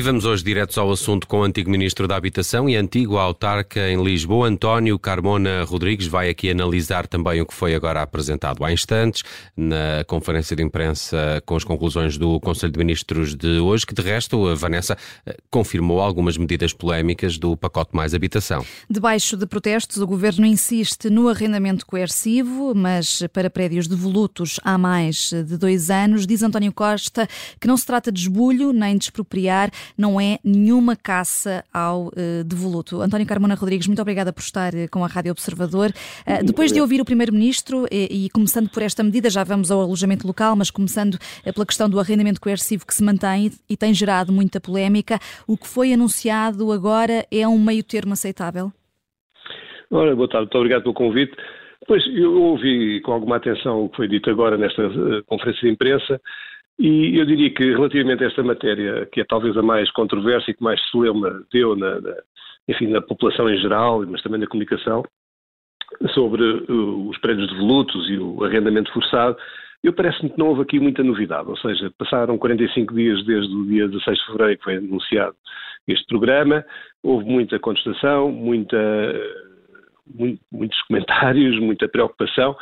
E vamos hoje direto ao assunto com o antigo Ministro da Habitação e antigo autarca em Lisboa, António Carmona Rodrigues, vai aqui analisar também o que foi agora apresentado há instantes na conferência de imprensa com as conclusões do Conselho de Ministros de hoje, que de resto, a Vanessa confirmou algumas medidas polémicas do pacote Mais Habitação. Debaixo de protestos, o Governo insiste no arrendamento coercivo, mas para prédios devolutos há mais de dois anos. Diz António Costa que não se trata de esbulho nem de expropriar, não é nenhuma caça ao uh, devoluto. António Carmona Rodrigues, muito obrigada por estar uh, com a Rádio Observador. Uh, depois de ouvir o Primeiro-Ministro e, e, começando por esta medida, já vamos ao alojamento local, mas começando pela questão do arrendamento coercivo que se mantém e tem gerado muita polémica, o que foi anunciado agora é um meio termo aceitável? Ora, boa tarde, muito obrigado pelo convite. Pois, eu ouvi com alguma atenção o que foi dito agora nesta conferência de imprensa e eu diria que, relativamente a esta matéria, que é talvez a mais controversa e que mais celeuma deu na, na, enfim, na população em geral, mas também na comunicação, sobre uh, os prédios devolutos e o arrendamento forçado, eu parece-me que não houve aqui muita novidade, ou seja, passaram 45 dias desde o dia 16 de fevereiro que foi anunciado este programa, houve muita contestação, muita, muitos comentários, muita preocupação,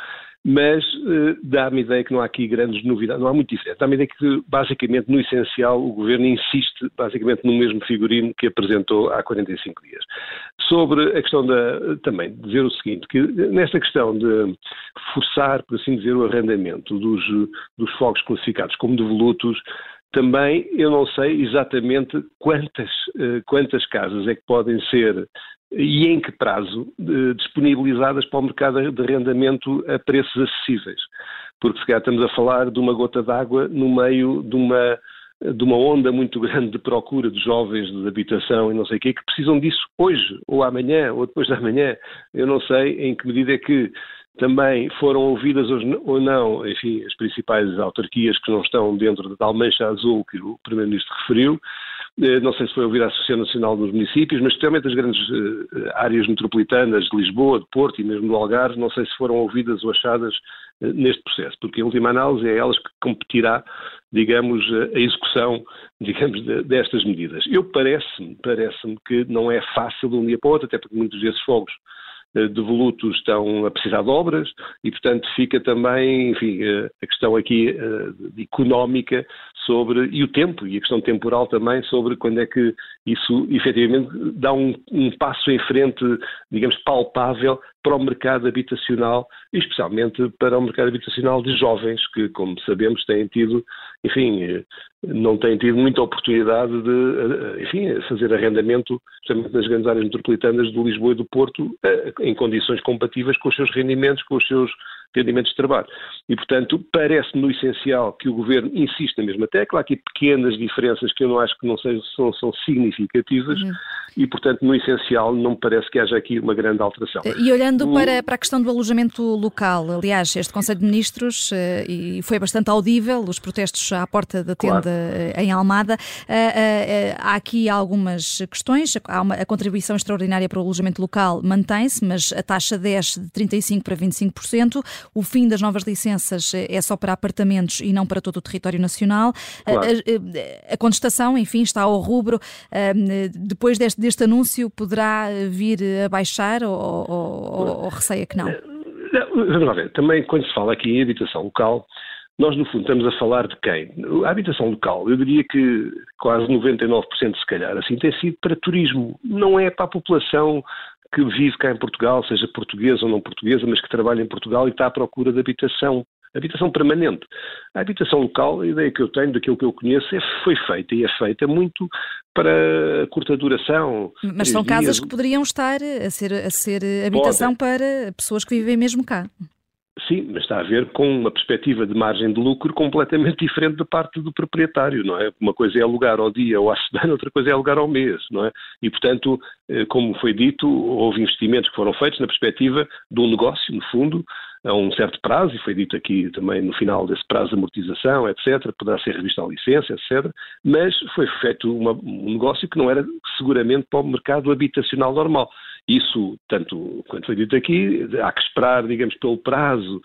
mas uh, dá-me ideia que não há aqui grandes novidades, não há muito diferente. Dá-me ideia que, basicamente, no essencial, o Governo insiste, basicamente, no mesmo figurino que apresentou há 45 dias. Sobre a questão da, também, dizer o seguinte, que nesta questão de forçar, por assim dizer, o arrendamento dos, dos fogos classificados como devolutos, também eu não sei exatamente quantas, eh, quantas casas é que podem ser e em que prazo disponibilizadas para o mercado de arrendamento a preços acessíveis. Porque se calhar estamos a falar de uma gota d'água no meio de uma, de uma onda muito grande de procura de jovens de habitação e não sei o quê, que precisam disso hoje, ou amanhã, ou depois de amanhã. Eu não sei em que medida é que também foram ouvidas ou não, enfim, as principais autarquias que não estão dentro da tal mancha azul que o Primeiro-Ministro referiu, não sei se foi ouvir a Associação Nacional dos Municípios, mas especialmente as grandes uh, áreas metropolitanas de Lisboa, de Porto e mesmo do Algarve, não sei se foram ouvidas ou achadas uh, neste processo, porque em última análise é elas que competirá, digamos, a execução, digamos, de, destas medidas. Eu parece-me, parece-me que não é fácil de um dia para o outro, até porque muitos desses fogos eh, devolutos estão a precisar de obras e, portanto, fica também, enfim, eh, a questão aqui uh, económica sobre, e o tempo, e a questão temporal também sobre quando é que isso efetivamente dá um, um passo em frente, digamos, palpável para o mercado habitacional, especialmente para o mercado habitacional de jovens, que, como sabemos, têm tido, enfim, não têm tido muita oportunidade de, enfim, fazer arrendamento, especialmente nas grandes áreas metropolitanas de Lisboa e do Porto, em condições compatíveis com os seus rendimentos, com os seus rendimentos de trabalho. E, portanto, parece-me no essencial que o Governo insiste na mesma tecla. Há aqui pequenas diferenças que eu não acho que não sejam, são, são significativas uhum. e, portanto, no essencial não me parece que haja aqui uma grande alteração. E olhando o... para, para a questão do alojamento local, aliás, este Conselho de Ministros, eh, e foi bastante audível, os protestos à porta da tenda claro. Eh, em Almada, eh, há aqui algumas questões. Há uma, a contribuição extraordinária para o alojamento local mantém-se, mas a taxa desce de 35% para 25%. O fim das novas licenças eh, é só para apartamentos e não para todo o território nacional. Claro. A, a, a, contestação, enfim, está ao rubro. Depois deste, deste anúncio, poderá vir a baixar ou, ou, ou receia que não? Vamos lá ver. Também, quando se fala aqui em habitação local, nós, no fundo, estamos a falar de quem? A habitação local, eu diria que quase 99% se calhar, assim, tem sido para turismo. Não é para a população que vive cá em Portugal, seja portuguesa ou não portuguesa, mas que trabalha em Portugal e está à procura de habitação habitação permanente. A habitação local, a ideia que eu tenho, daquilo que eu conheço, é, foi feita e é feita muito para curta duração. Mas são dias. casas que poderiam estar a ser, a ser habitação para pessoas que vivem mesmo cá. Sim, mas está a ver com uma perspectiva de margem de lucro completamente diferente da parte do proprietário, não é? Uma coisa é alugar ao dia ou à semana, outra coisa é alugar ao mês, não é? E, portanto, eh, como foi dito, houve investimentos que foram feitos na perspectiva de um negócio, no fundo, a um certo prazo, e foi dito aqui também no final desse prazo de amortização, etc., poderá ser revista a licença, etc., mas foi feito uma, um negócio que não era seguramente para o mercado habitacional normal. Isso, tanto quanto foi dito aqui, há que esperar, digamos, pelo prazo,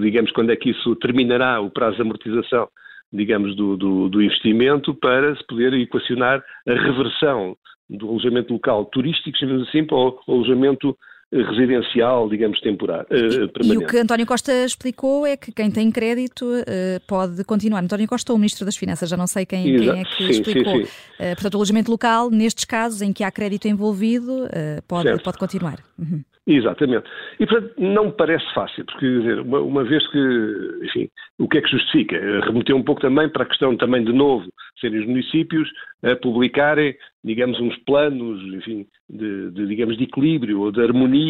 digamos, quando é que isso terminará, o prazo de amortização digamos, do, do, do investimento para se poder equacionar a reversão do alojamento local turístico, chamamos assim, para o alojamento residencial, digamos, temporário, uh, permanente. E o que António Costa explicou é que quem tem crédito uh, pode continuar. António Costa ou o Ministro das Finanças, já não sei quem, quem é que sim, explicou. Sim, sim. Uh, portanto, o alojamento local, nestes casos em que há crédito envolvido, pode, pode continuar. Uhum. Exatamente. E, portanto, não me parece fácil, porque, quer dizer, uma, uma, vez que, enfim, o que é que justifica? Remeteu um pouco também para a questão também, de novo, serem os municípios a publicarem, digamos, uns planos, enfim, de, de, digamos, de equilíbrio ou de harmonia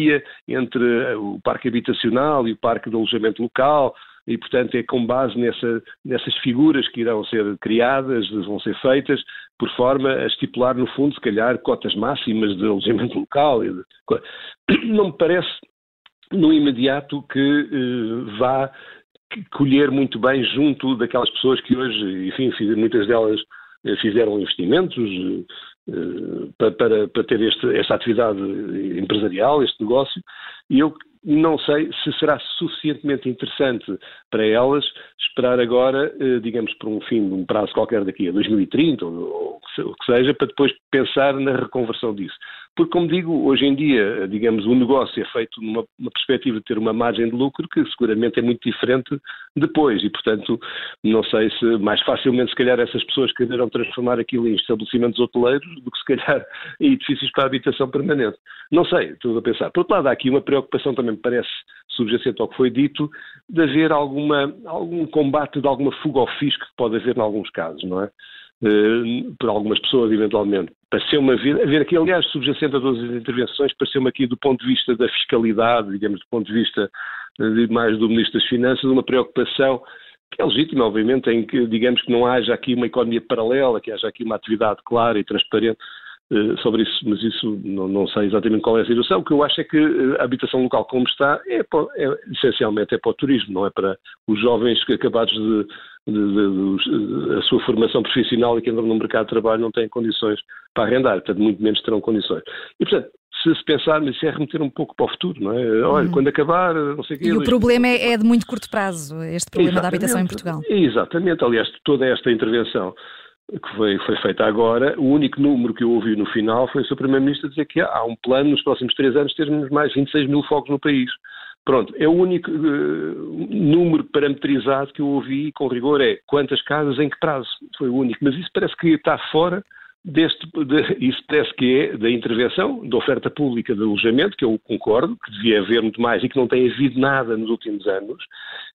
entre o parque habitacional e o parque de alojamento local, e, portanto, é com base nessa, nessas figuras que irão ser criadas, vão ser feitas, por forma a estipular, no fundo, se calhar, cotas máximas de alojamento local. Não me parece, no imediato, que eh, vá colher muito bem junto daquelas pessoas que hoje, enfim, muitas delas eh, fizeram investimentos eh, para, para, para ter este, esta atividade empresarial, este negócio, e eu não sei se será suficientemente interessante para elas esperar agora, eh, digamos, por um fim de um prazo qualquer daqui a 2030 ou o que seja, para depois pensar na reconversão disso. Porque, como digo, hoje em dia, digamos, o negócio é feito numa perspectiva de ter uma margem de lucro que seguramente é muito diferente depois e, portanto, não sei se mais facilmente, se calhar, essas pessoas quererão transformar aquilo em estabelecimentos hoteleiros do que, se calhar, em edifícios para habitação permanente. Não sei, estou a pensar. Por outro lado, há aqui uma preocupação também me parece subjacente ao que foi dito, de haver alguma, algum combate de alguma fuga ao fisco que pode haver em alguns casos, não é? Uh, por algumas pessoas, eventualmente. Pareceu-me haver, haver aqui, aliás, subjacente a todas as intervenções, pareceu-me aqui, do ponto de vista da fiscalidade, digamos, do ponto de vista de, mais do Ministro das Finanças, uma preocupação que é legítima, obviamente, em que, digamos, que não haja aqui uma economia paralela, que haja aqui uma atividade clara e transparente sobre isso, mas isso não, não, sei exatamente qual é a situação. O que eu acho é que a habitação local como está é, é essencialmente é para o turismo, não é para os jovens que acabados de de, de, de, a sua formação profissional e que entram no mercado de trabalho não têm condições para arrendar, portanto, muito menos terão condições. E, portanto, se se pensar, mas isso é remeter um pouco para o futuro, não é? Olha, hum. quando acabar, não sei o quê. E o problema é, é de muito curto prazo, este problema da habitação em Portugal. Exatamente, aliás, toda esta intervenção que foi, foi feita agora, o único número que eu ouvi no final foi o Sr. Primeiro-Ministro dizer que há um plano nos próximos três anos termos mais 26 mil fogos no país. Pronto, é o único uh, número parametrizado que eu ouvi com rigor é quantas casas, em que prazo. Foi o único. Mas isso parece que está fora deste. De, isso parece que é da intervenção, da oferta pública de alojamento, que eu concordo, que devia haver muito mais e que não tem havido nada nos últimos anos,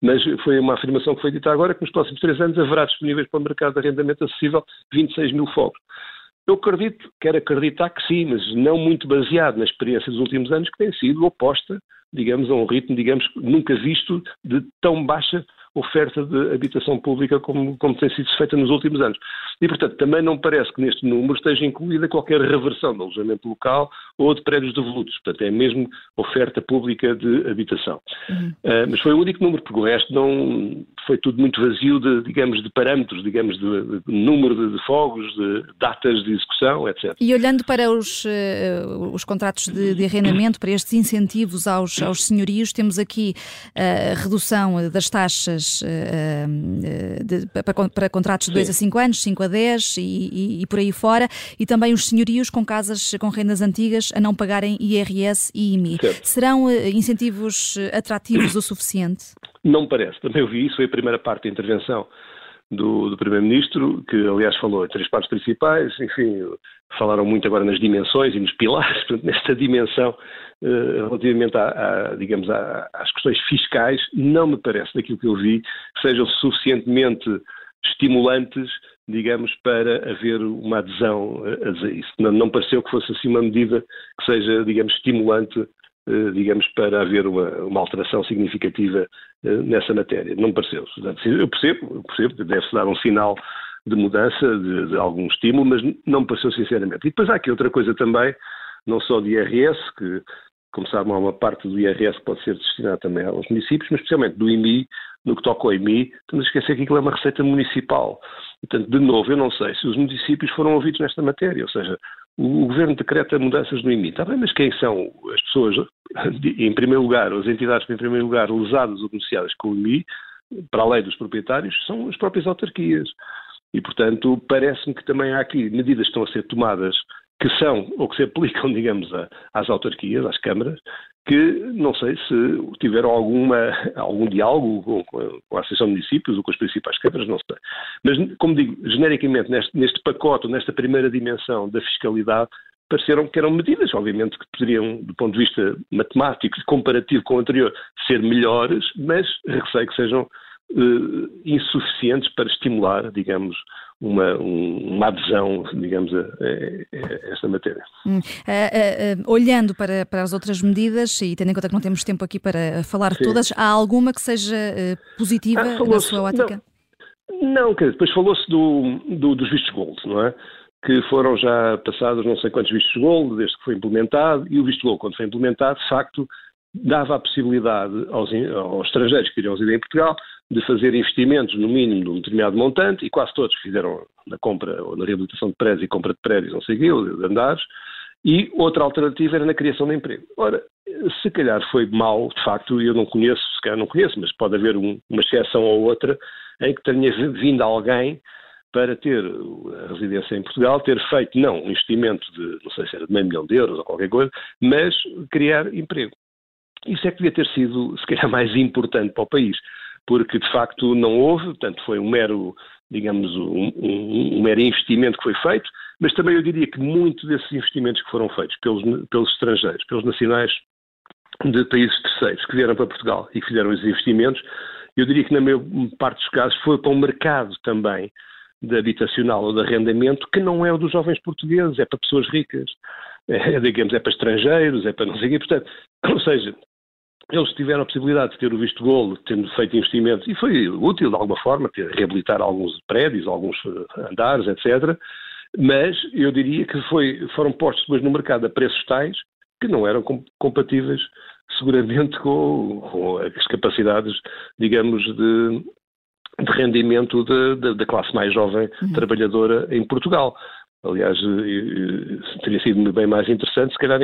mas foi uma afirmação que foi dita agora que nos próximos três anos haverá disponíveis para o mercado de arrendamento acessível 26 mil fogos. Eu acredito, quero acreditar que sim, mas não muito baseado na experiência dos últimos anos, que tem sido oposta, digamos, a um ritmo, digamos, nunca visto de tão baixa oferta de habitação pública como, como tem sido feita nos últimos anos. E, portanto, também não parece que neste número esteja incluída qualquer reversão de alojamento local ou de prédios devolutos. Portanto, é mesmo oferta pública de habitação. Uhum. Uh, mas foi o único número, porque o resto não foi tudo muito vazio de, digamos, de parâmetros, digamos, de, de número de, de, fogos, de datas de execução, etc. E olhando para os, uh, os contratos de, de, arrendamento, para estes incentivos aos, aos senhorios, temos aqui a redução das taxas uh, de, para, para, contratos de 2 a 5 anos, 5 a 10 e, e, e, por aí fora, e também os senhorios com casas com rendas antigas a não pagarem IRS e IMI. Certo. Serão uh, incentivos atrativos o suficiente? Não parece. Também ouvi isso, foi a primeira parte da intervenção do, do Primeiro-Ministro, que aliás falou em três partes principais, enfim, falaram muito agora nas dimensões e nos pilares, portanto, nesta dimensão eh, relativamente a, digamos, a, às questões fiscais, não me parece, daquilo que eu vi, que sejam suficientemente estimulantes, digamos, para haver uma adesão a, a isso. Não, não pareceu que fosse assim uma medida que seja, digamos, estimulante digamos, para haver uma, uma alteração significativa eh, nessa matéria. Não me pareceu. Eu percebo, eu percebo deve-se dar um sinal de mudança, de, de, algum estímulo, mas não me pareceu sinceramente. E depois há aqui outra coisa também, não só de IRS, que, como sabem, há uma parte do IRS que pode ser destinada também aos municípios, mas especialmente do IMI, no que toca ao IMI, estamos a esquecer que aquilo é uma receita municipal. Portanto, de novo, eu não sei se os municípios foram ouvidos nesta matéria, ou seja, o, Governo decreta mudanças no IMI, está bem, mas quem são as pessoas, em primeiro lugar, as entidades, em primeiro lugar, lesadas ou beneficiadas com o IMI, para além dos proprietários, são as próprias autarquias. E, portanto, parece-me que também há aqui medidas que estão a ser tomadas que são ou que se aplicam, digamos, às autarquias, às câmaras, que não sei se tiveram alguma, algum diálogo com, com a Associação de Municípios ou com as principais câmaras, não sei. Mas, como digo, genericamente, neste, neste pacote, nesta primeira dimensão da fiscalidade, pareceram que eram medidas, obviamente, que poderiam, do ponto de vista matemático e comparativo com o anterior, ser melhores, mas receio que sejam uh, insuficientes para estimular, digamos, uma, uma adesão, digamos, a, a, esta matéria. Hum. Uh, uh, olhando para, para as outras medidas, e tendo em conta que não temos tempo aqui para falar de todas, há alguma que seja positiva ah, na sua ótica? Não, não quer depois falou-se do, do, dos vistos gold, não é? que foram já passados não sei quantos vistos gold desde que foi implementado, e o visto gold, quando foi implementado, de facto, dava a possibilidade aos, aos estrangeiros que iriam residir em Portugal de fazer investimentos no mínimo de um determinado montante, e quase todos fizeram na compra ou na reabilitação de prédios e compra de prédios, não sei o quê, de andares, e outra alternativa era na criação de emprego. Ora, se calhar foi mal, de facto, eu não conheço, se calhar não conheço, mas pode haver um, uma exceção ou outra em que tenha vindo alguém para ter a residência em Portugal, ter feito não um investimento de, não sei se era de meio milhão de euros ou qualquer coisa, mas criar emprego. Isso é que devia ter sido, se calhar, mais importante para o país, porque de facto não houve, portanto foi um mero, digamos, um, um, um mero investimento que foi feito, mas também eu diria que muito desses investimentos que foram feitos pelos, pelos estrangeiros, pelos nacionais de países terceiros que vieram para Portugal e que fizeram esses investimentos, eu diria que na maior parte dos casos foi para o mercado também de habitacional ou de arrendamento que não é o dos jovens portugueses, é para pessoas ricas, é, digamos, é para estrangeiros, é para não sei o quê, portanto, ou seja, eles tiveram a possibilidade de ter o visto golo, tendo feito investimentos, e foi útil de alguma forma, ter, reabilitar alguns prédios, alguns eh, andares, etc., mas eu diria que foi, foram postos depois no mercado a preços tais que não eram compatíveis seguramente com, com as capacidades, digamos, de, de rendimento da classe mais jovem uhum. trabalhadora em Portugal. Aliás, teria sido bem mais interessante, se calhar,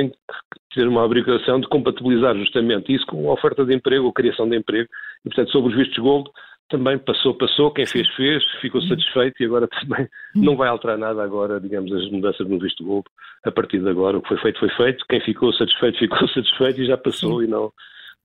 ter uma obrigação de compatibilizar justamente isso com a oferta de emprego, a criação de emprego. E, portanto, sobre os vistos gold, também passou, passou, quem fez, fez, ficou satisfeito e agora também uhum. não vai alterar nada agora, digamos, as mudanças no visto gold. A partir de agora, o que foi feito, foi feito. Quem ficou satisfeito, ficou satisfeito e já passou Sim. e não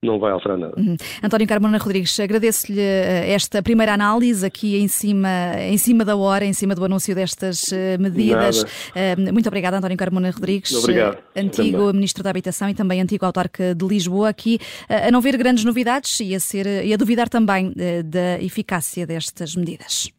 não vai alterar nada. Uhum. António Carmona Rodrigues, agradeço-lhe eh, esta primeira análise aqui em cima, em cima da hora, em cima do anúncio destas eh, medidas. Nada. Muito obrigada, António Carmona Rodrigues, Obrigado. antigo também. Ministro da Habitação e também antigo autarca de Lisboa, aqui a não ver grandes novidades e a, ser, e a duvidar também da eficácia destas medidas.